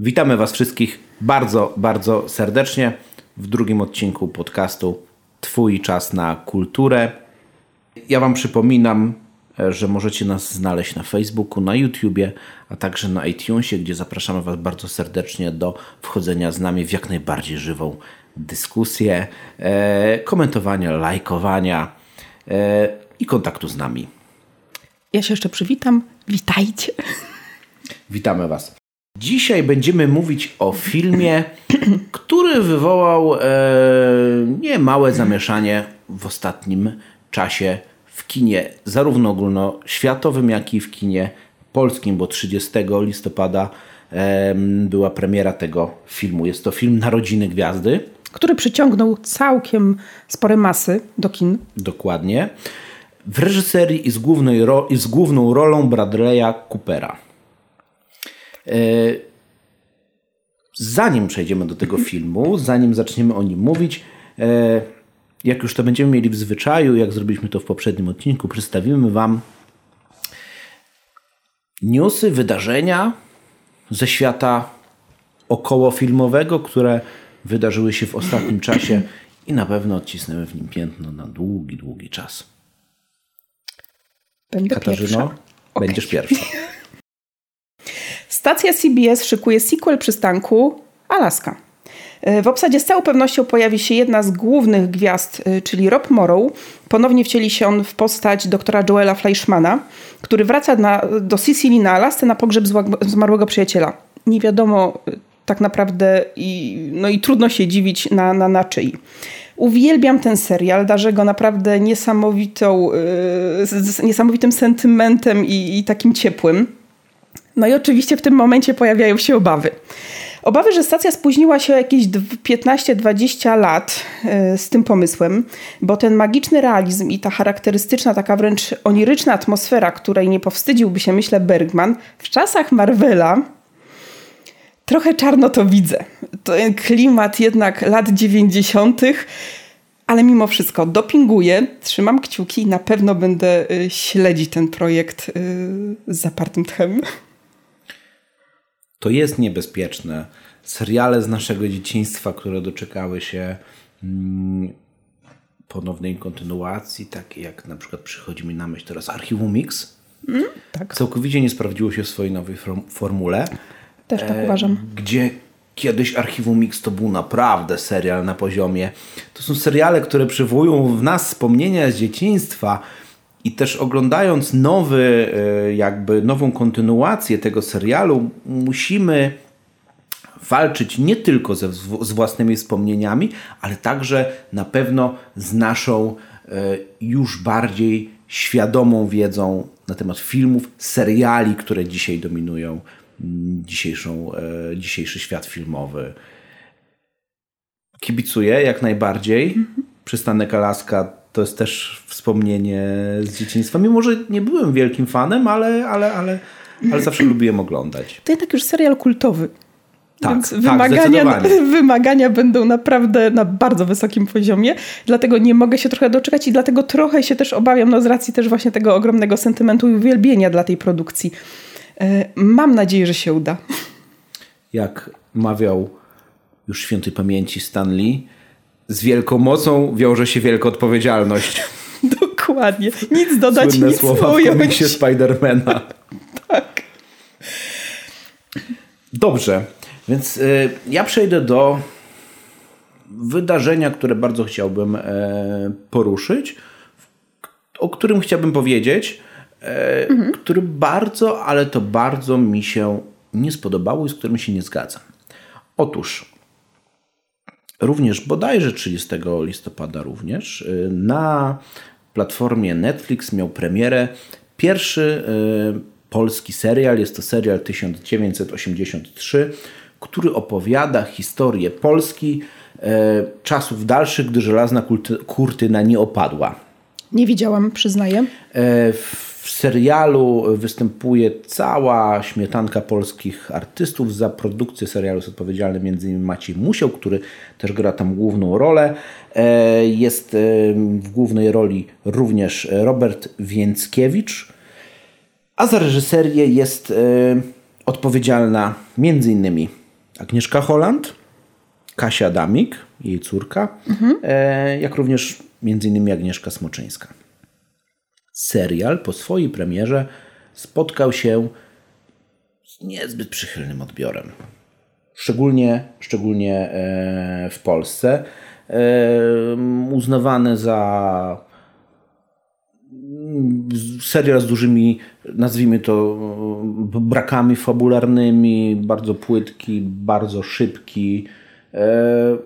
Witamy Was wszystkich bardzo, bardzo serdecznie w drugim odcinku podcastu Twój czas na kulturę. Ja Wam przypominam, e, że możecie nas znaleźć na Facebooku, na YouTubie, a także na iTunesie, gdzie zapraszamy Was bardzo serdecznie do wchodzenia z nami w jak najbardziej żywą dyskusję, e, komentowania, lajkowania e, i kontaktu z nami. Ja się jeszcze przywitam. Witajcie. Witamy Was. Dzisiaj będziemy mówić o filmie, który wywołał e, niemałe zamieszanie w ostatnim czasie w kinie, zarówno ogólnoświatowym, jak i w kinie polskim, bo 30 listopada e, była premiera tego filmu. Jest to film Narodziny Gwiazdy. Który przyciągnął całkiem spore masy do kin. Dokładnie. W reżyserii i z, głównej i z główną rolą Bradley'a Coopera. E, Zanim przejdziemy do tego filmu, zanim zaczniemy o nim mówić, e, jak już to będziemy mieli w zwyczaju, jak zrobiliśmy to w poprzednim odcinku, przedstawimy Wam newsy, wydarzenia ze świata okołofilmowego, które wydarzyły się w ostatnim czasie i na pewno odcisnęły w nim piętno na długi, długi czas. Będę Katarzyno, pierwsza. będziesz pierwsza. Stacja CBS szykuje sequel przystanku Alaska. E, W obsadzie z całą pewnością pojawi się jedna z głównych gwiazd, e, czyli Rob Morrow. Ponownie wcieli się on w postać doktora Joela Fleischmana, który wraca na, do Sicilii na Alasce na pogrzeb zmarłego przyjaciela. Nie wiadomo e, tak naprawdę i, no i trudno się dziwić na, na, na czyi. Uwielbiam ten serial, darzę go naprawdę niesamowitą, yy, z, z niesamowitym sentymentem i, i takim ciepłym. No i oczywiście w tym momencie pojawiają się obawy. Obawy, że stacja spóźniła się jakieś dw- 15-20 lat yy, z tym pomysłem, bo ten magiczny realizm i ta charakterystyczna, taka wręcz oniryczna atmosfera, której nie powstydziłby się, myślę, Bergman, w czasach Marvela trochę czarno to widzę. Ten klimat jednak lat 90., ale mimo wszystko dopinguję, trzymam kciuki i na pewno będę y, śledzić ten projekt y, z zapartym tchem. To jest niebezpieczne. Seriale z naszego dzieciństwa, które doczekały się mm, ponownej kontynuacji, takie jak na przykład przychodzi mi na myśl teraz Archiwum Mix, Tak, całkowicie nie sprawdziło się w swojej nowej form- formule, też tak uważam. gdzie kiedyś Archiwum Mix to był naprawdę serial na poziomie. To są seriale, które przywołują w nas wspomnienia z dzieciństwa i też oglądając nowy, e, jakby nową kontynuację tego serialu, musimy walczyć nie tylko ze, z własnymi wspomnieniami, ale także na pewno z naszą e, już bardziej świadomą wiedzą na temat filmów, seriali, które dzisiaj dominują dzisiejszą, e, dzisiejszy świat filmowy. Kibicuję jak najbardziej. Przystanek Alaska to jest też wspomnienie z dzieciństwa. Mimo, że nie byłem wielkim fanem, ale, ale, ale, ale zawsze lubiłem oglądać. To jednak już serial kultowy. Tak, Więc tak, wymagania, zdecydowanie. wymagania będą naprawdę na bardzo wysokim poziomie. Dlatego nie mogę się trochę doczekać i dlatego trochę się też obawiam, no z racji też właśnie tego ogromnego sentymentu i uwielbienia dla tej produkcji. E, Mam nadzieję, że się uda. jak mawiał już świętej pamięci Stanley, z wielką mocą wiąże się wielka odpowiedzialność. Dokładnie. Nic dodać, Słynne nic słowa w ująć. komiksie Spidermana. Tak. Dobrze, więc y, ja przejdę do wydarzenia, które bardzo chciałbym e, poruszyć, o którym chciałbym powiedzieć, e, który bardzo, ale to bardzo mi się nie spodobało i z którym się nie zgadzam. Otóż również bodajże 30 listopada również y, na platformie Netflix miał premierę pierwszy y, polski serial. Jest to serial 1983, który opowiada historię Polski y, czasów dalszych, gdy żelazna kurtyna nie opadła. Nie widziałam, przyznaję. E, W serialu występuje cała śmietanka polskich artystów. Za produkcję serialu jest odpowiedzialny m.in. Maciej Musiał, który też gra tam główną rolę. E, Jest e, w głównej roli również Robert Więckiewicz, a za reżyserię jest e, odpowiedzialna m.in. Agnieszka Holland, Kasia Damik, jej córka, mhm. jak również innymi Agnieszka Smoczyńska. Serial po swojej premierze spotkał się z niezbyt przychylnym odbiorem. Szczególnie, szczególnie e, w Polsce. E, uznawany za serial z dużymi, nazwijmy to, brakami fabularnymi, bardzo płytki, bardzo szybki. E,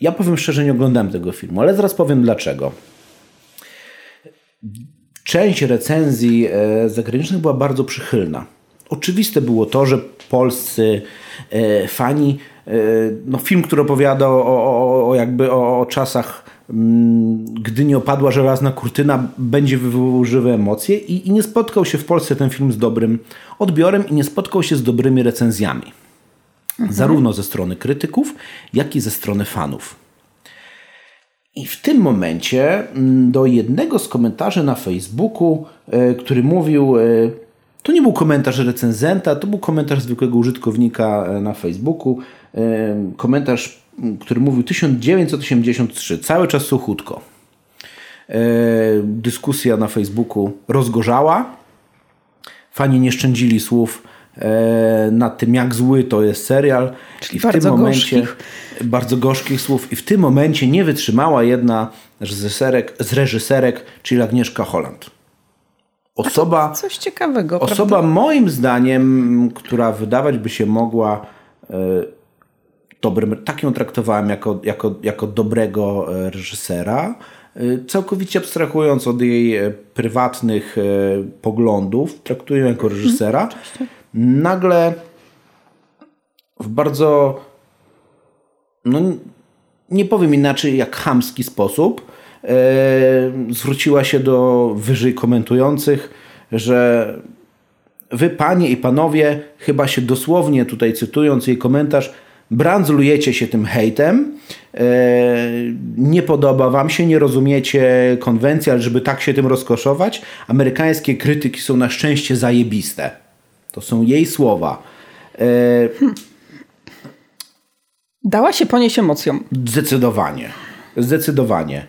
ja powiem szczerze, nie oglądałem tego filmu, ale zaraz powiem dlaczego. Część recenzji zagranicznych była bardzo przychylna. Oczywiste było to, że polscy e, fani, e, no film, który opowiada o, o, o jakby o, o czasach mm, gdy nie opadła żelazna kurtyna, będzie wywoływał żywe emocje i, i, nie spotkał się w Polsce ten film z dobrym odbiorem i nie spotkał się z dobrymi recenzjami. Mhm. Zarówno ze strony krytyków, jak i ze strony fanów. I w tym momencie mm, do jednego z komentarzy na Facebooku, e, który mówił to nie był komentarz recenzenta, to był komentarz zwykłego użytkownika e, na Facebooku. E, komentarz, który mówił 1983, cały czas suchutko. E, dyskusja na Facebooku rozgorzała. Fani nie szczędzili słów nad tym, jak zły to jest serial. Czyli I w bardzo tym momencie gorzkich. bardzo gorzkich słów. I w tym momencie nie wytrzymała jedna z reżyserek, z reżyserek czyli Agnieszka Holland. Osoba, coś ciekawego. Osoba prawda? moim zdaniem, która wydawać by się mogła e, dobrym, tak ją traktowałem jako, jako, jako dobrego e, reżysera, e, całkowicie abstrahując od jej prywatnych poglądów, traktuję ją jako reżysera, mhm, nagle w bardzo no nie powiem inaczej jak chamski sposób E, zwróciła się do wyżej komentujących, że wy, panie i panowie, chyba się dosłownie tutaj cytując jej komentarz, brandzlujecie się tym hejtem, e, nie podoba wam się, nie rozumiecie konwencji, ale żeby tak się tym rozkoszować, amerykańskie krytyki są na szczęście zajebiste. To są jej słowa. Hmm. Dała się ponieść emocjom. Zdecydowanie. Zdecydowanie.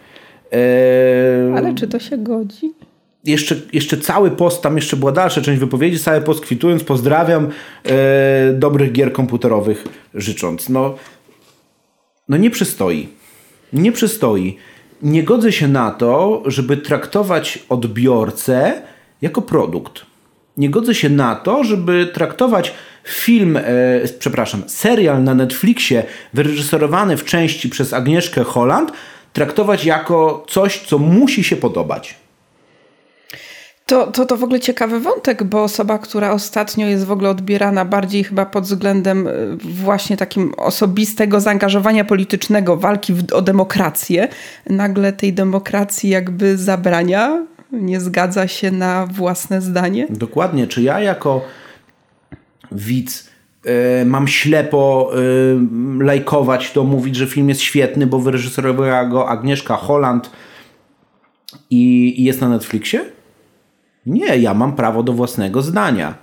Ale czy to się godzi? Jeszcze, jeszcze cały post, tam jeszcze była dalsza część wypowiedzi, cały post kwitując, pozdrawiam, e, dobrych gier komputerowych życząc. No, no nie przystoi. Nie przystoi. Nie godzę się na to, żeby traktować odbiorcę jako produkt. Nie godzę się na to, żeby traktować film, e, przepraszam, serial na Netflixie wyreżyserowany w części przez Agnieszkę Holland traktować jako coś, co musi się podobać. To, to, to w ogóle ciekawy wątek, bo osoba, która ostatnio jest w ogóle odbierana bardziej chyba pod względem y, właśnie takim osobistego zaangażowania politycznego, walki w, o demokrację, nagle tej demokracji jakby zabrania, nie zgadza się na własne zdanie. Dokładnie. Czy ja jako widz E, mam ślepo e, lajkować to, mówić, że film jest świetny, bo wyreżyserowała go Agnieszka Holland i, i jest na Netflixie? Nie, ja mam prawo do własnego zdania.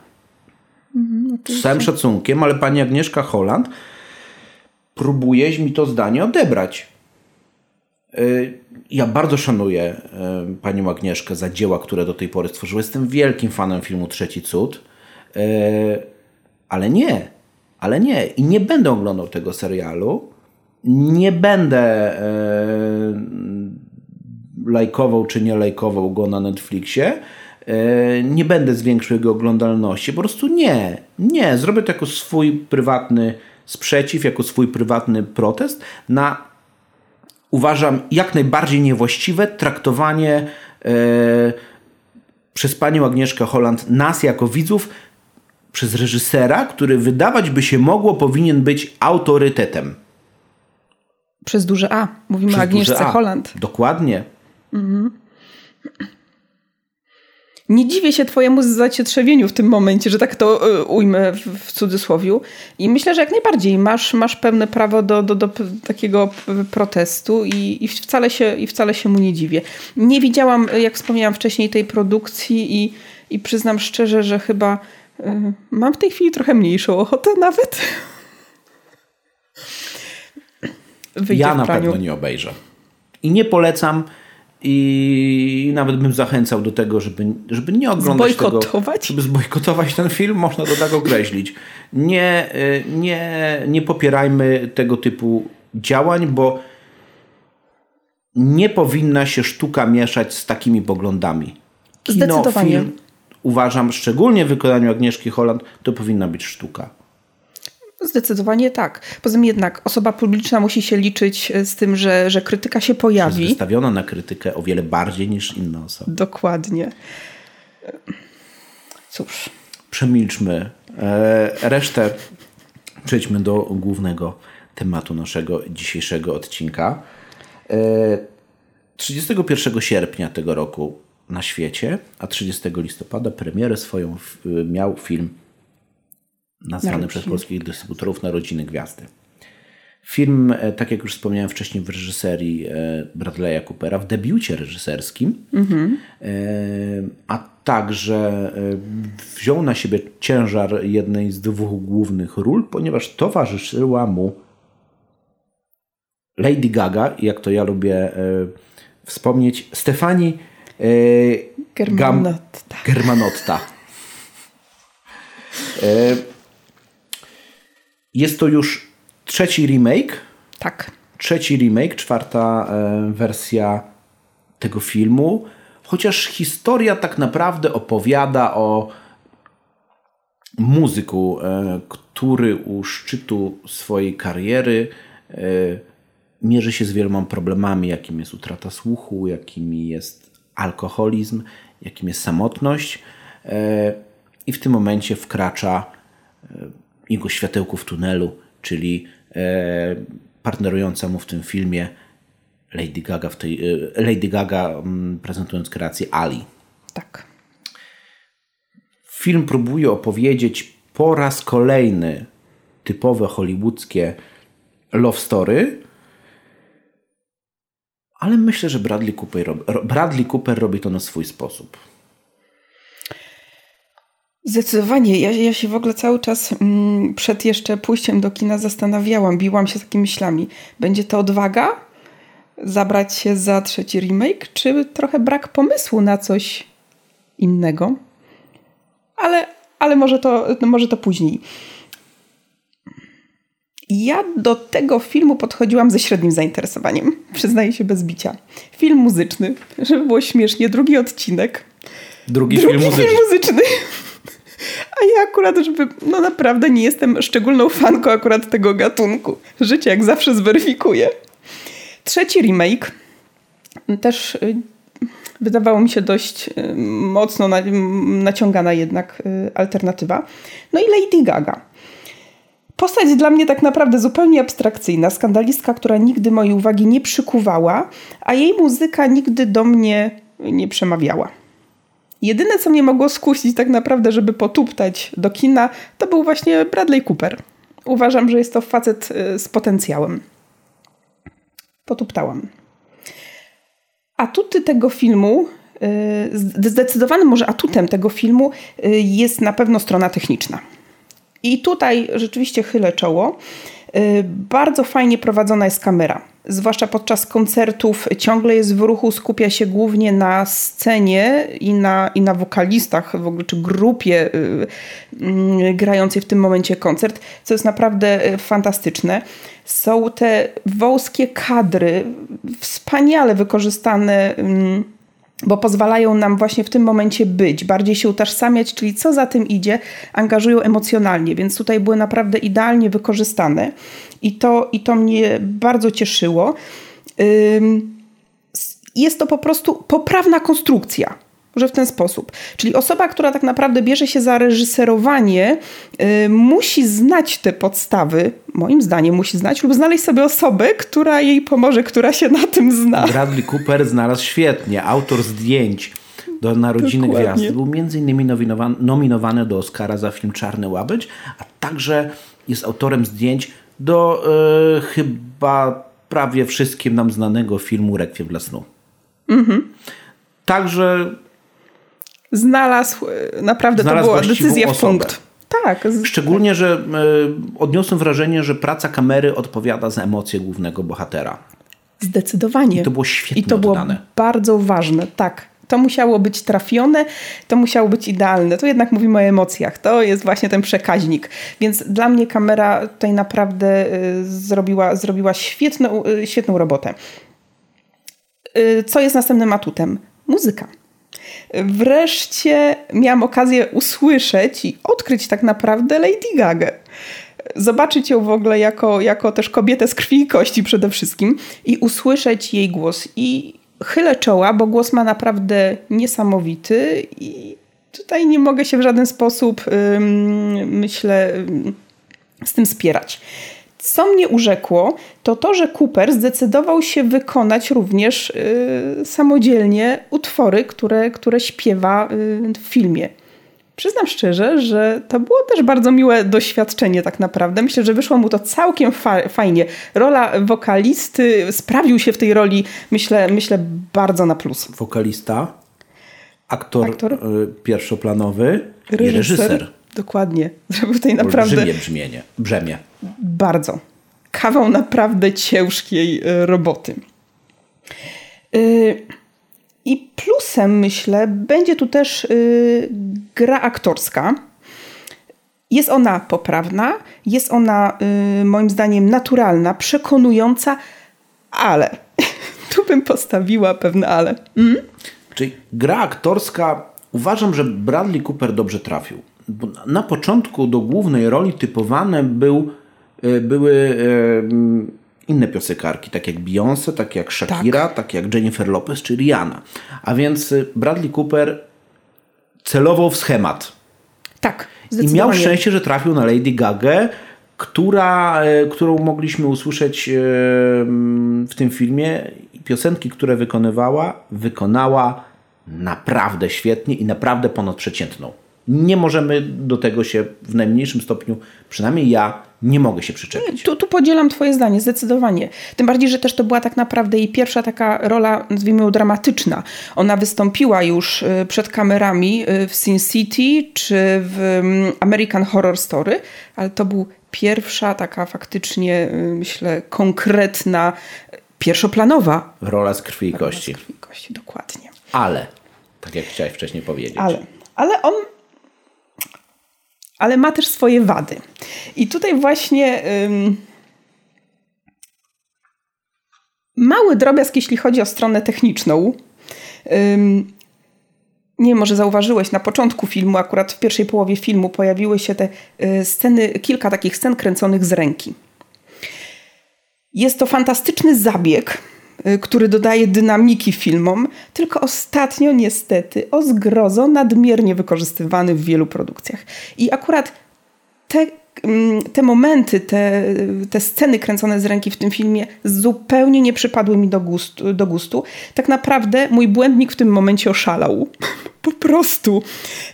Mhm, Z całym szacunkiem, ale pani Agnieszka Holland próbuje mi to zdanie odebrać. E, ja bardzo szanuję panią Agnieszkę za dzieła, które do tej pory stworzyła. Jestem wielkim fanem filmu Trzeci Cud ale nie, ale nie. I nie będę oglądał tego serialu. Nie będę lajkował czy nie lajkował go na Netflixie. Nie będę zwiększył jego oglądalności. Po prostu nie. Nie. Zrobię to jako swój prywatny sprzeciw, jako swój prywatny protest na uważam jak najbardziej niewłaściwe traktowanie e, przez panią Agnieszkę Holland nas jako widzów przez reżysera, który wydawać by się mogło powinien być autorytetem. Przez duże A. Mówimy o Agnieszce Holland. Dokładnie. Mhm. Nie dziwię się twojemu zacietrzewieniu w tym momencie, że tak to y, ujmę w, cudzysłowiu. I myślę, że jak najbardziej masz, masz pełne prawo do, do, do takiego protestu i, i, wcale się, i wcale się mu nie dziwię. Nie widziałam, jak wspomniałam wcześniej, tej produkcji i, i przyznam szczerze, że chyba Y, mam w tej chwili trochę mniejszą ochotę nawet. Wyjdzie ja na pewno nie obejrzę. I nie polecam i nawet bym zachęcał do tego, żeby, żeby nie oglądać tego. Zbojkotować? Żeby zbojkotować ten film, można to tak określić. Nie, y, nie, nie popierajmy tego typu działań, bo nie powinna się sztuka mieszać z takimi poglądami. Kino, Zdecydowanie. film, uważam, szczególnie w wykonaniu Agnieszki Holland, to powinna być sztuka. Zdecydowanie tak. Poza tym jednak osoba publiczna musi się liczyć e, z tym, że, że krytyka się Jest pojawi. wystawiona na krytykę o wiele bardziej niż inne osoby. Dokładnie. Cóż, Przemilczmy e, resztę. Przejdźmy do głównego tematu naszego dzisiejszego odcinka. E, 31 sierpnia tego roku na świecie, a 30 listopada premierę swoją miał film nazwany przez polskich dystrybutorów Narodziny Gwiazdy. Film, e, tak jak już wspomniałem wcześniej, w reżyserii e, Bradley'a Coopera, w debiucie reżyserskim, e, a także wziął na siebie ciężar jednej z dwóch głównych ról, ponieważ towarzyszyła mu Lady Gaga, jak to ja lubię wspomnieć, Stefani Germanotta. Germanotta. Jest to już trzeci remake, Tak. trzeci remake, czwarta e, wersja tego filmu. Chociaż historia tak naprawdę opowiada o muzyku, e, który u szczytu swojej kariery e, mierzy się z wieloma problemami, jakim jest utrata słuchu, jakimi jest alkoholizm, jakim jest samotność. I w tym momencie wkracza jego światełko w tunelu, czyli e, partnerująca mu w tym filmie Lady Gaga, w tej, e, Lady Gaga mm, prezentując kreację Ali. Tak. Film próbuje opowiedzieć po raz kolejny typowe hollywoodzkie love story, ale myślę, że Bradley Cooper, Bradley Cooper robi to na swój sposób. Zdecydowanie. Ja, ja się w ogóle cały czas mm, przed jeszcze pójściem do kina zastanawiałam, biłam się takimi myślami. Będzie to odwaga zabrać się za trzeci remake, czy trochę brak pomysłu na coś innego? Ale, ale może, to, no może to później. Ja do tego filmu podchodziłam ze średnim zainteresowaniem, przyznaję się bez bicia. Film muzyczny, żeby było śmiesznie, drugi odcinek. Drugi, Drugi film muzyczny. film muzyczny. A ja akurat, żeby, no naprawdę nie jestem szczególną fanką akurat tego gatunku. Życie jak zawsze zweryfikuję. Trzeci remake też y, wydawało mi się dość y, mocno naciągana jednak y, alternatywa. No i Lady Gaga. Postać dla mnie tak naprawdę zupełnie abstrakcyjna, skandalistka, która nigdy mojej uwagi nie przykuwała, a jej muzyka nigdy do mnie nie przemawiała. Jedyne, co mnie mogło skusić tak naprawdę, żeby potuptać do kina, to był właśnie Bradley Cooper. Uważam, że jest to facet y, z potencjałem. Potuptałam. Atuty tego filmu, y, zde- zdecydowanym może atutem tego filmu y, jest na pewno strona techniczna. I tutaj rzeczywiście chylę czoło. Y, Bardzo fajnie prowadzona jest kamera. Zwłaszcza podczas koncertów ciągle jest w ruchu, skupia się głównie na scenie i na, i na wokalistach, w ogóle czy grupie y, y, grającej w tym momencie koncert, co jest naprawdę fantastyczne. Są te wąskie kadry, wspaniale wykorzystane. Bo pozwalają nam właśnie w tym momencie być, bardziej się utożsamiać, czyli co za tym idzie, angażują emocjonalnie, więc tutaj były naprawdę idealnie wykorzystane i to, i to mnie bardzo cieszyło. Jest to po prostu poprawna konstrukcja. Może w ten sposób. Czyli osoba, która tak naprawdę bierze się za reżyserowanie, y, musi znać te podstawy, moim zdaniem musi znać, lub znaleźć sobie osobę, która jej pomoże, która się na tym zna. Bradley Cooper znalazł świetnie. Autor zdjęć do Narodziny Dokładnie. Gwiazdy był między innymi nominowany, nominowany do Oscara za film Czarny Łabędź, a także jest autorem zdjęć do e, chyba prawie wszystkim nam znanego filmu Rekwiem dla snu. Także Znalazł, e, naprawdę Znalazł to była decyzja w osobę. punkt. Tak. Szczególnie, że y, odniosłem wrażenie, że praca kamery odpowiada za emocje głównego bohatera. Zdecydowanie. I to było świetnie I to oddane. było bardzo ważne, tak. To musiało być trafione, to musiało być idealne. To jednak mówimy o emocjach. To jest właśnie ten przekaźnik. Więc dla mnie kamera tutaj naprawdę y, zrobiła, zrobiła świetną, y, świetną robotę. Co jest następnym atutem? Muzyka. Wreszcie miałam okazję usłyszeć i odkryć tak naprawdę Lady Gaga. Zobaczyć ją w ogóle jako, jako też kobietę z krwi i kości przede wszystkim i usłyszeć jej głos. I chylę czoła, bo głos ma naprawdę niesamowity i tutaj nie mogę się w żaden sposób, myślę, z tym spierać. Co mnie urzekło, to to, że Cooper zdecydował się wykonać również y, samodzielnie utwory, które, które śpiewa y, w filmie. Przyznam szczerze, że to było też bardzo miłe doświadczenie tak naprawdę. Myślę, że wyszło mu to całkiem fa fajnie. Rola wokalisty sprawił się w tej roli, myślę, myślę bardzo na plus. Wokalista, aktor, aktor? Y, pierwszoplanowy reżyser. i reżyser. Dokładnie. Zrobił tutaj naprawdę... Olbrzymie brzmienie, brzemię. Bardzo. Kawał naprawdę ciężkiej y, roboty. Y, I plusem, myślę, będzie tu też y, gra aktorska. Jest ona poprawna, jest ona moim zdaniem naturalna, przekonująca, ale tu bym postawiła pewne ale. Mm? Czyli gra aktorska, uważam, że Bradley Cooper dobrze trafił na początku do głównej roli typowane był, były e, inne piosenkarki, tak jak Beyoncé, tak jak Shakira, tak. tak jak Jennifer Lopez czy Rihanna. A więc e, Bradley Cooper celował w schemat. Tak. I miał szczęście, że trafił na Lady Gaga, która, którą mogliśmy usłyszeć w tym filmie. Piosenki, które wykonywała, wykonała naprawdę świetnie i naprawdę ponadprzeciętną nie możemy do tego się w najmniejszym stopniu, przynajmniej ja, nie mogę się przyczepić. Tu, tu podzielam Twoje zdanie, zdecydowanie. Tym bardziej, że też to była tak naprawdę jej pierwsza taka rola, nazwijmy ją dramatyczna. Ona wystąpiła już y, przed kamerami y, w Sin City czy w mm, American Horror Story, ale to był pierwsza taka faktycznie, y, myślę, konkretna, pierwszoplanowa rola z krwi i kości. z krwi i kości, dokładnie. Ale, tak jak chciałeś wcześniej powiedzieć. Ale, ale on ale ma też swoje wady. I tutaj właśnie ym, mały drobiazg, jeśli chodzi o stronę techniczną. Ym, nie może zauważyłeś, na początku filmu, akurat w pierwszej połowie filmu, pojawiły się te y, sceny, kilka takich scen kręconych z ręki. Jest to fantastyczny zabieg, który dodaje dynamiki filmom, tylko ostatnio niestety o zgrozo nadmiernie wykorzystywany w wielu produkcjach. I akurat te, te momenty, te, te sceny kręcone z ręki w tym filmie zupełnie nie przypadły mi do gustu, do gustu. Tak naprawdę mój błędnik w tym momencie oszalał. Po prostu.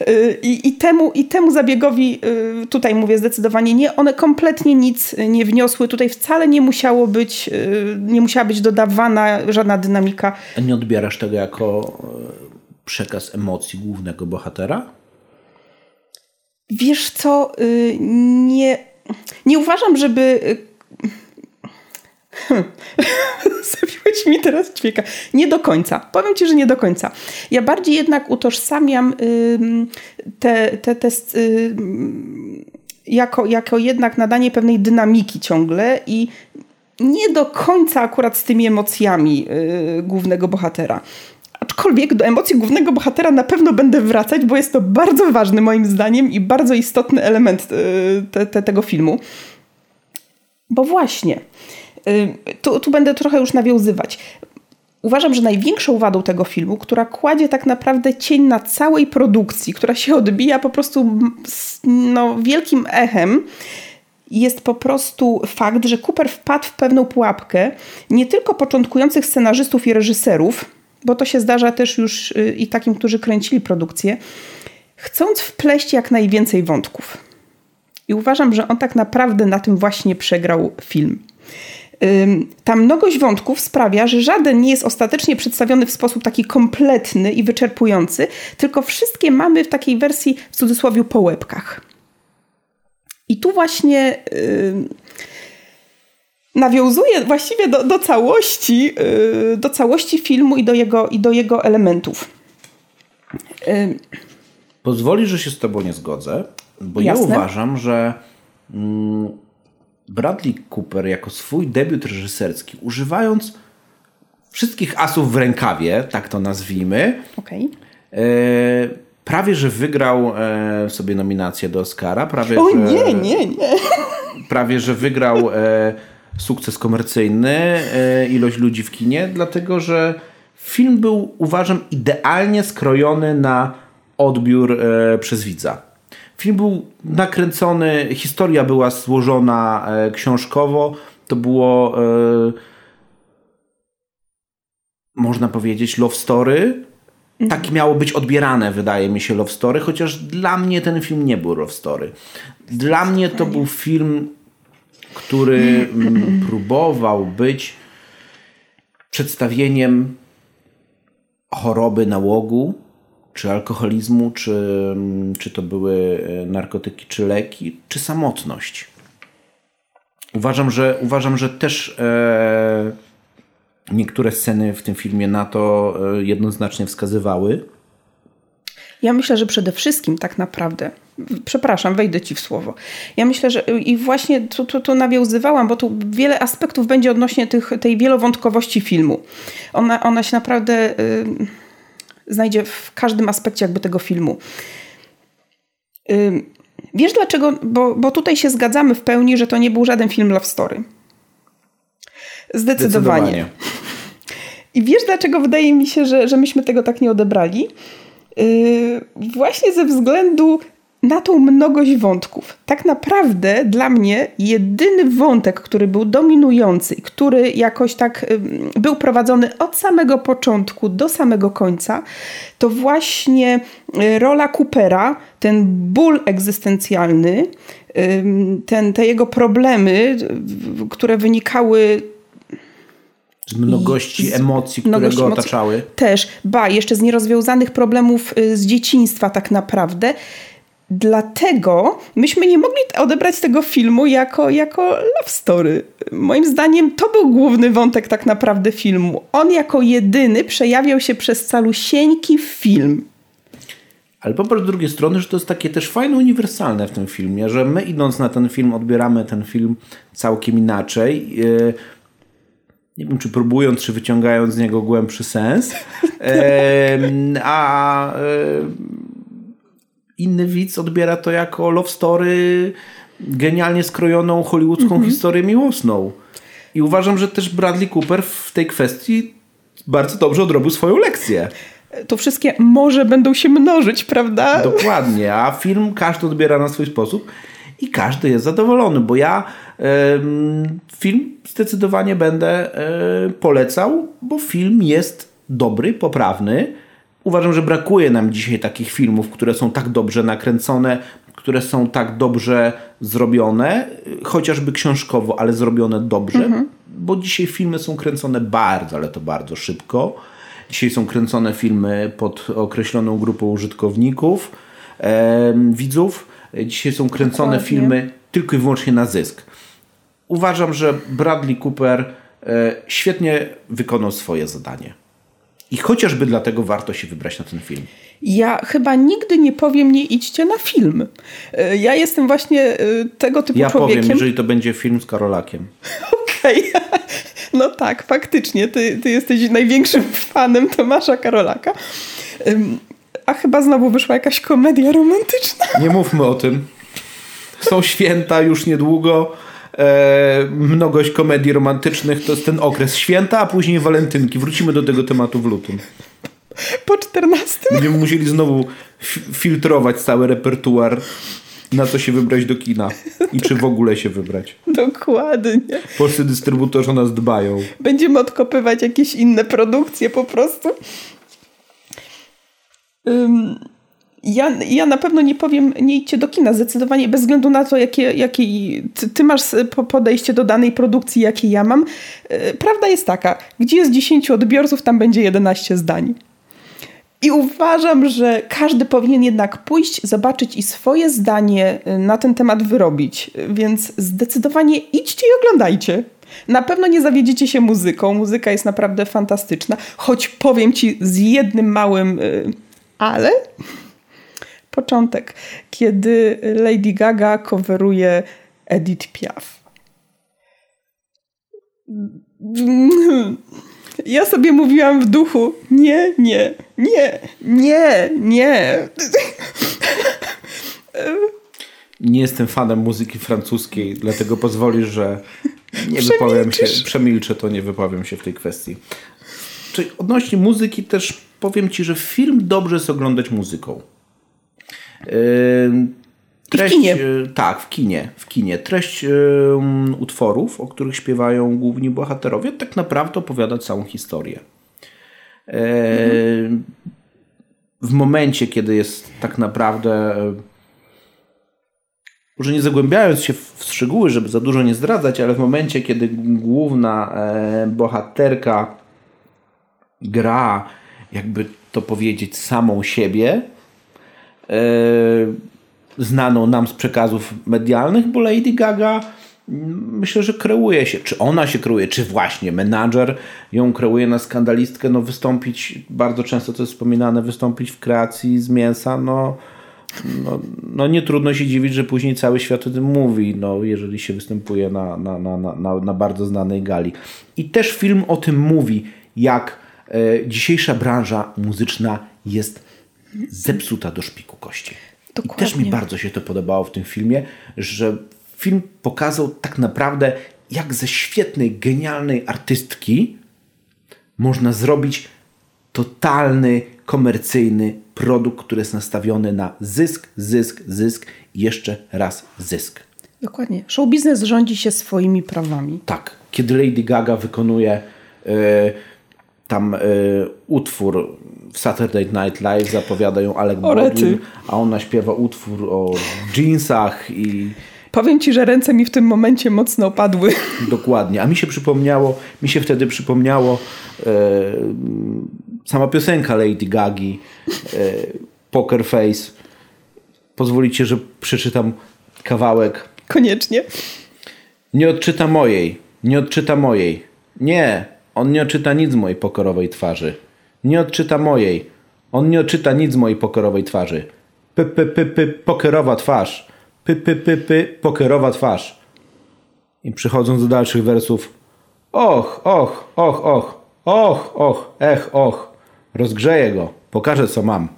Y, I, i, temu, I temu zabiegowi y, tutaj mówię zdecydowanie nie. One kompletnie nic nie wniosły. Tutaj wcale nie musiało być, y, nie musiała być dodawana żadna dynamika. Nie odbierasz tego jako przekaz emocji głównego bohatera? Wiesz co, nie, nie uważam, żeby Hmm. Zabiłeś mi teraz ćwieka. Nie do końca. Powiem ci, że nie do końca. Ja bardziej jednak utożsamiam te, te, te jako, jako jednak nadanie pewnej dynamiki ciągle i nie do końca akurat z tymi emocjami y, głównego bohatera. Aczkolwiek do emocji głównego bohatera na pewno będę wracać, bo jest to bardzo ważny moim zdaniem i bardzo istotny element y, te, te, tego filmu. Bo właśnie, tu, tu będę trochę już nawiązywać. Uważam, że największą wadą tego filmu, która kładzie tak naprawdę cień na całej produkcji, która się odbija po prostu no, wielkim echem, jest po prostu fakt, że Cooper wpadł w pewną pułapkę nie tylko początkujących scenarzystów i reżyserów, bo to się zdarza też już y, i takim, którzy kręcili produkcję, chcąc wpleść jak najwięcej wątków. I uważam, że on tak naprawdę na tym właśnie przegrał film ta mnogość wątków sprawia, że żaden nie jest ostatecznie przedstawiony w sposób taki kompletny i wyczerpujący, tylko wszystkie mamy w takiej wersji w cudzysłowie po łebkach. I tu właśnie yy, nawiązuje właściwie do, do całości, yy, do całości filmu i do jego, i do jego elementów. Yy. Pozwoli, że się z tobą nie zgodzę, bo Jasne. ja uważam, że mm, Bradley Cooper jako swój debiut reżyserski, używając wszystkich asów w rękawie, tak to nazwijmy, okay. e, prawie że wygrał e, sobie nominację do Oscara. Prawie, o że, nie, nie, nie. Prawie że wygrał e, sukces komercyjny, e, ilość ludzi w kinie, dlatego że film był, uważam, idealnie skrojony na odbiór e, przez widza. Film był nakręcony, historia była złożona e, książkowo. To było, można powiedzieć, love story. Tak miało być odbierane, wydaje mi się, love story, chociaż dla mnie ten film nie był love story. Dla mnie to był film, który mm, próbował być przedstawieniem choroby nałogu, czy alkoholizmu, czy, mm, czy to były e, narkotyki, czy leki, czy samotność. Uważam, że, uważam, że też e, niektóre sceny w tym filmie na to e, jednoznacznie wskazywały. Ja myślę, że przede wszystkim tak naprawdę, przepraszam, wejdę ci w słowo. Ja myślę, że i właśnie tu, tu, tu nawiązywałam, bo tu wiele aspektów będzie odnośnie tych, tej wielowątkowości filmu. Ona, ona się naprawdę. Yy znajdzie w każdym aspekcie jakby tego filmu. Wiesz dlaczego? Bo, bo tutaj się zgadzamy w pełni, że to nie był żaden film love story. Zdecydowanie. Zdecydowanie. I wiesz dlaczego wydaje mi się, że, że myśmy tego tak nie odebrali? Yy, właśnie ze względu na tą mnogość wątków. Tak naprawdę dla mnie jedyny wątek, który był dominujący który jakoś tak był prowadzony od samego początku do samego końca, to właśnie y, rola Coopera, ten ból egzystencjalny, ten, te jego problemy, które wynikały z mnogości I, emocji, które mnogości go otaczały. Emocji. Też, ba, jeszcze z nierozwiązanych problemów y, z dzieciństwa tak naprawdę. Dlatego myśmy nie mogli odebrać tego filmu jako, jako love story. Moim zdaniem to był główny wątek tak naprawdę filmu. On jako jedyny przejawiał się przez calusieńki film. Ale popatrz z drugiej strony, że to jest takie też fajne, uniwersalne w tym filmie, że my idąc na ten film odbieramy ten film całkiem inaczej. E, nie wiem, czy próbując, czy wyciągając z niego głębszy sens. E, a e, inny widz odbiera to jako love story, genialnie skrojoną hollywoodzką mm -hmm. historię miłosną. I uważam, że też Bradley Cooper w tej kwestii bardzo dobrze odrobił swoją lekcję. To wszystkie może będą się mnożyć, prawda? Dokładnie, a film każdy odbiera na swój sposób i każdy jest zadowolony, bo ja film zdecydowanie będę polecał, bo film jest dobry, poprawny Uważam, że brakuje nam dzisiaj takich filmów, które są tak dobrze nakręcone, które są tak dobrze zrobione, chociażby książkowo, ale zrobione dobrze, mhm. bo dzisiaj filmy są kręcone bardzo, ale to bardzo szybko. Dzisiaj są kręcone filmy pod określoną grupą użytkowników, e, widzów. Dzisiaj są kręcone Dokładnie. filmy tylko i wyłącznie na zysk. Uważam, że Bradley Cooper e, świetnie wykonał swoje zadanie. I chociażby dlatego warto się wybrać na ten film. Ja chyba nigdy nie powiem, nie idźcie na film. E, ja jestem właśnie e, tego typu ja człowiekiem. Ja powiem, jeżeli to będzie film z Karolakiem. Okej. Okay. No tak, faktycznie. Ty, ty jesteś największym fanem Tomasza Karolaka. A chyba znowu wyszła jakaś komedia romantyczna. Nie mówmy o tym. Są święta już niedługo mnogość komedii romantycznych to jest ten okres święta, a później walentynki. Wrócimy do tego tematu w lutym. Po 14. Będziemy musieli znowu filtrować cały repertuar, na co się wybrać do kina i czy w ogóle się wybrać. Dokładnie. Polscy dystrybutorzy o nas dbają. Będziemy odkopywać jakieś inne produkcje po prostu. Um, ja, ja na pewno nie powiem, nie idźcie do kina, zdecydowanie bez względu na to, jakie, jakie ty, ty masz podejście do danej produkcji, jakie ja mam. E, prawda jest taka, gdzie jest 10 odbiorców, tam będzie 11 zdań. I uważam, że każdy powinien jednak pójść, zobaczyć i swoje zdanie y, na ten temat wyrobić. Więc zdecydowanie idźcie i oglądajcie. Na pewno nie zawiedziecie się muzyką. Muzyka jest naprawdę fantastyczna. Choć powiem ci z jednym małym y, ale. Początek, kiedy Lady Gaga coveruje Edith Piaf. Ja sobie mówiłam w duchu: nie, nie, nie, nie, nie. Nie jestem fanem muzyki francuskiej, dlatego pozwolisz, że nie wypowiem się, przemilczę to, nie wypowiem się w tej kwestii. Czyli odnośnie muzyki też powiem ci, że film dobrze jest oglądać muzyką. Treść, w kinie. Tak, w kinie. W kinie. Treść utworów, o których śpiewają główni bohaterowie, tak naprawdę opowiada całą historię. Mhm. W momencie, kiedy jest tak naprawdę może nie zagłębiając się w szczegóły, żeby za dużo nie zdradzać, ale w momencie, kiedy główna e, bohaterka gra, jakby to powiedzieć, samą siebie, e, znaną nam z przekazów medialnych, bo Lady Gaga mm, myślę, że kreuje się, czy ona się kreuje, czy właśnie menadżer ją kreuje na skandalistkę, no wystąpić, bardzo często to jest wspominane, wystąpić w kreacji z mięsa, no no, no nie trudno się dziwić, że później cały świat o tym mówi, no, jeżeli się występuje na, na, na, na, na bardzo znanej gali. I też film o tym mówi, jak e, dzisiejsza branża muzyczna jest zepsuta do szpiku kości. Dokładnie. I też mi bardzo się to podobało w tym filmie, że film pokazał tak naprawdę, jak ze świetnej, genialnej artystki można zrobić totalny, komercyjny produkt, który jest nastawiony na zysk, zysk, zysk i jeszcze raz zysk. Dokładnie. Show biznes rządzi się swoimi prawami. Tak. Kiedy Lady Gaga wykonuje y, tam y, utwór w Saturday Night Live, zapowiada ją Alec Baldwin, a ona śpiewa utwór o jeansach i Powiem ci, że ręce mi w tym momencie mocno opadły. Dokładnie. A mi się przypomniało, mi się wtedy przypomniało e, sama piosenka Lady Gagi, e, Poker Face. Pozwolicie, że przeczytam kawałek. Koniecznie. Nie odczyta mojej. Nie odczyta mojej. Nie, on nie odczyta nic z mojej pokorowej twarzy. Nie odczyta mojej. On nie odczyta nic z mojej pokorowej twarzy. P, p, p, p, pokerowa twarz py, py, py, py, pokerowa twarz. I przychodząc do dalszych wersów, och, och, och, och, och, och, ech, och, rozgrzeję go, pokażę co mam.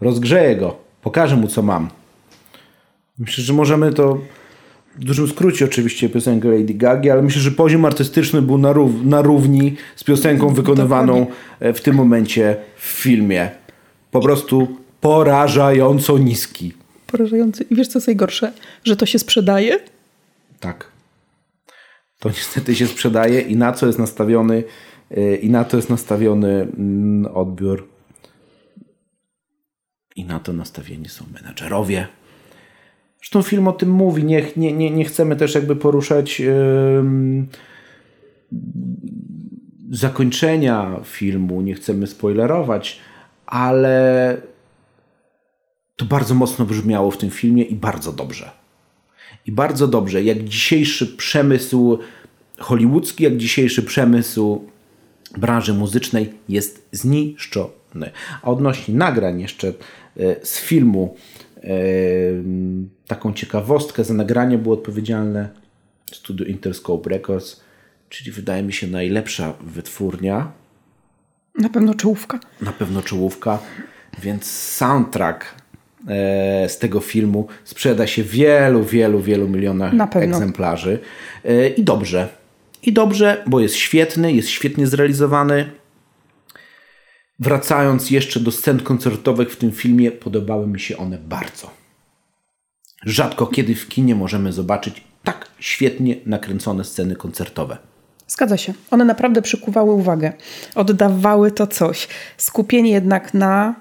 Rozgrzeję go, pokażę mu co mam. Myślę, że możemy to w dużym skrócie oczywiście piosenkę Lady Gagi, ale myślę, że poziom artystyczny był na, rów, na równi z piosenką wykonywaną Dokładnie. w tym momencie w filmie. Po prostu porażająco niski porażający. I wiesz, co jest najgorsze? Że to się sprzedaje? Tak. To niestety się sprzedaje i na co jest nastawiony y, i na to jest nastawiony mm, odbiór i na to nastawieni są menadżerowie. Zresztą film o tym mówi. Nie, nie, nie, nie chcemy też jakby poruszać yy, zakończenia filmu, nie chcemy spoilerować, ale to bardzo mocno brzmiało w tym filmie i bardzo dobrze. I bardzo dobrze, jak dzisiejszy przemysł hollywoodzki, jak dzisiejszy przemysł branży muzycznej jest zniszczony. A odnośnie nagrań jeszcze e, z filmu, taką ciekawostkę za nagranie było odpowiedzialne studio Interscope Records, czyli wydaje mi się najlepsza wytwórnia. Na pewno czołówka. Na pewno czołówka, więc soundtrack E, z tego filmu sprzeda się wielu, wielu, wielu milionach egzemplarzy. E, I dobrze. I dobrze, bo jest świetny, jest świetnie zrealizowany. Wracając jeszcze do scen koncertowych w tym filmie, podobały mi się one bardzo. Rzadko kiedy w kinie możemy zobaczyć tak świetnie nakręcone sceny koncertowe. Zgadza się. One naprawdę przykuwały uwagę. Oddawały to coś. Skupienie jednak na.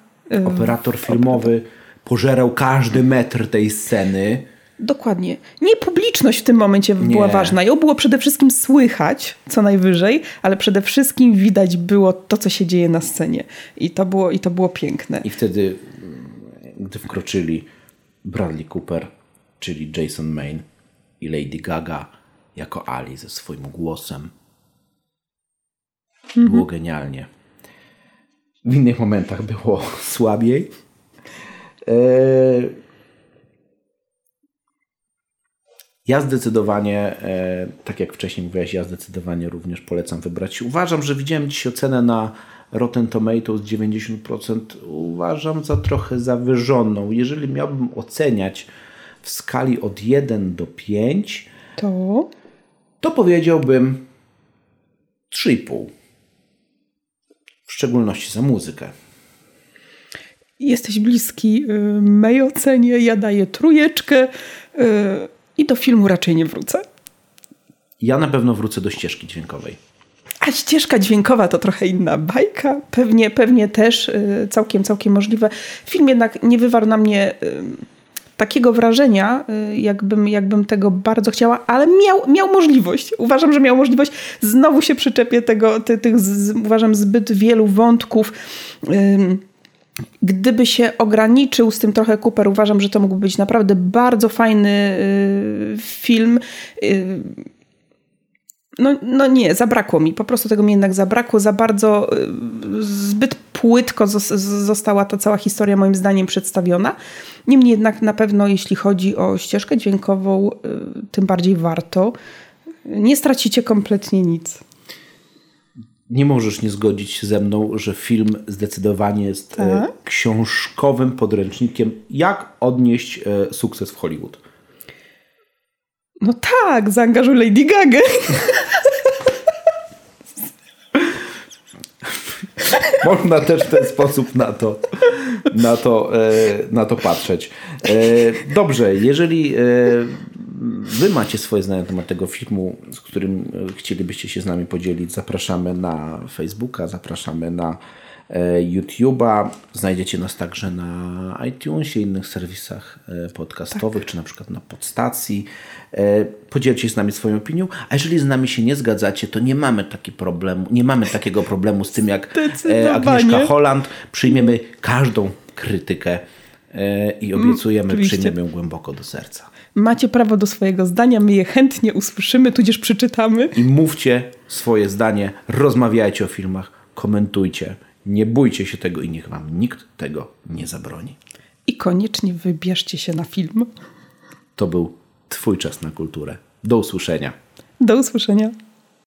Operator filmowy pożerał każdy metr tej sceny. Dokładnie. Nie publiczność w tym momencie nie. była ważna. Ją było przede wszystkim słychać, co najwyżej, ale przede wszystkim widać było to, co się dzieje na scenie. I to było, i to było piękne. I wtedy, gdy wkroczyli Bradley Cooper, czyli Jason Maine i Lady Gaga jako Ali ze swoim głosem, mhm. było genialnie. W innych momentach było słabiej. Eee Ja zdecydowanie, e, tak jak wcześniej mówiłaś, ja zdecydowanie również polecam wybrać. Uważam, że widziałem dziś ocenę na Rotten Tomatoes 90%. Uważam za trochę zawyżoną. Jeżeli miałbym oceniać w skali od 1 do 5, to, to powiedziałbym 3,5. W szczególności za muzykę. Jesteś bliski y, mej ocenie. Ja daję trójeczkę. I do filmu raczej nie wrócę. Ja na pewno wrócę do ścieżki dźwiękowej. A ścieżka dźwiękowa to trochę inna bajka. Pewnie, pewnie też y, całkiem, całkiem możliwe. Film jednak nie wywarł na mnie y, takiego wrażenia, y, jakbym, jakbym tego bardzo chciała, ale miał, miał możliwość. Uważam, że miał możliwość. Znowu się przyczepię tego, ty, tych, z, uważam, zbyt wielu wątków. Gdyby się ograniczył z tym trochę Cooper, uważam, że to mógł być naprawdę bardzo fajny y, film. Y, no, no nie, zabrakło mi. Po prostu tego mi jednak zabrakło. Za bardzo, y, zbyt płytko została ta cała historia moim zdaniem przedstawiona. Niemniej jednak na pewno jeśli chodzi o ścieżkę dźwiękową, tym bardziej warto. Nie stracicie kompletnie nic nie możesz nie zgodzić się ze mną, że film zdecydowanie jest e, tak? książkowym podręcznikiem, jak odnieść e, sukces w Hollywood. No tak, zaangażuj Lady Gaga. Można też w ten sposób na to, na to, e, na to patrzeć. Dobrze, jeżeli Wy macie swoje zdanie na temat tego filmu, z którym e, chcielibyście się z nami podzielić. Zapraszamy na Facebooka, zapraszamy na e, YouTube'a. Znajdziecie nas także na iTunesie, innych serwisach e, podcastowych, tak. czy na przykład na podstacji. Podzielcie się z nami swoją opinią, a jeżeli z nami się nie zgadzacie, to nie mamy taki problemu, nie mamy takiego problemu z tym jak Agnieszka Holland. Przyjmiemy każdą krytykę i obiecujemy, mm, przyjmiemy ją głęboko do serca. Macie prawo do swojego zdania, my je chętnie usłyszymy, tudzież przeczytamy. I mówcie swoje zdanie, rozmawiajcie o filmach, komentujcie. Nie bójcie się tego i niech wam nikt tego nie zabroni. I koniecznie wybierzcie się na film. To był Twój czas na kulturę. Do usłyszenia. Do usłyszenia.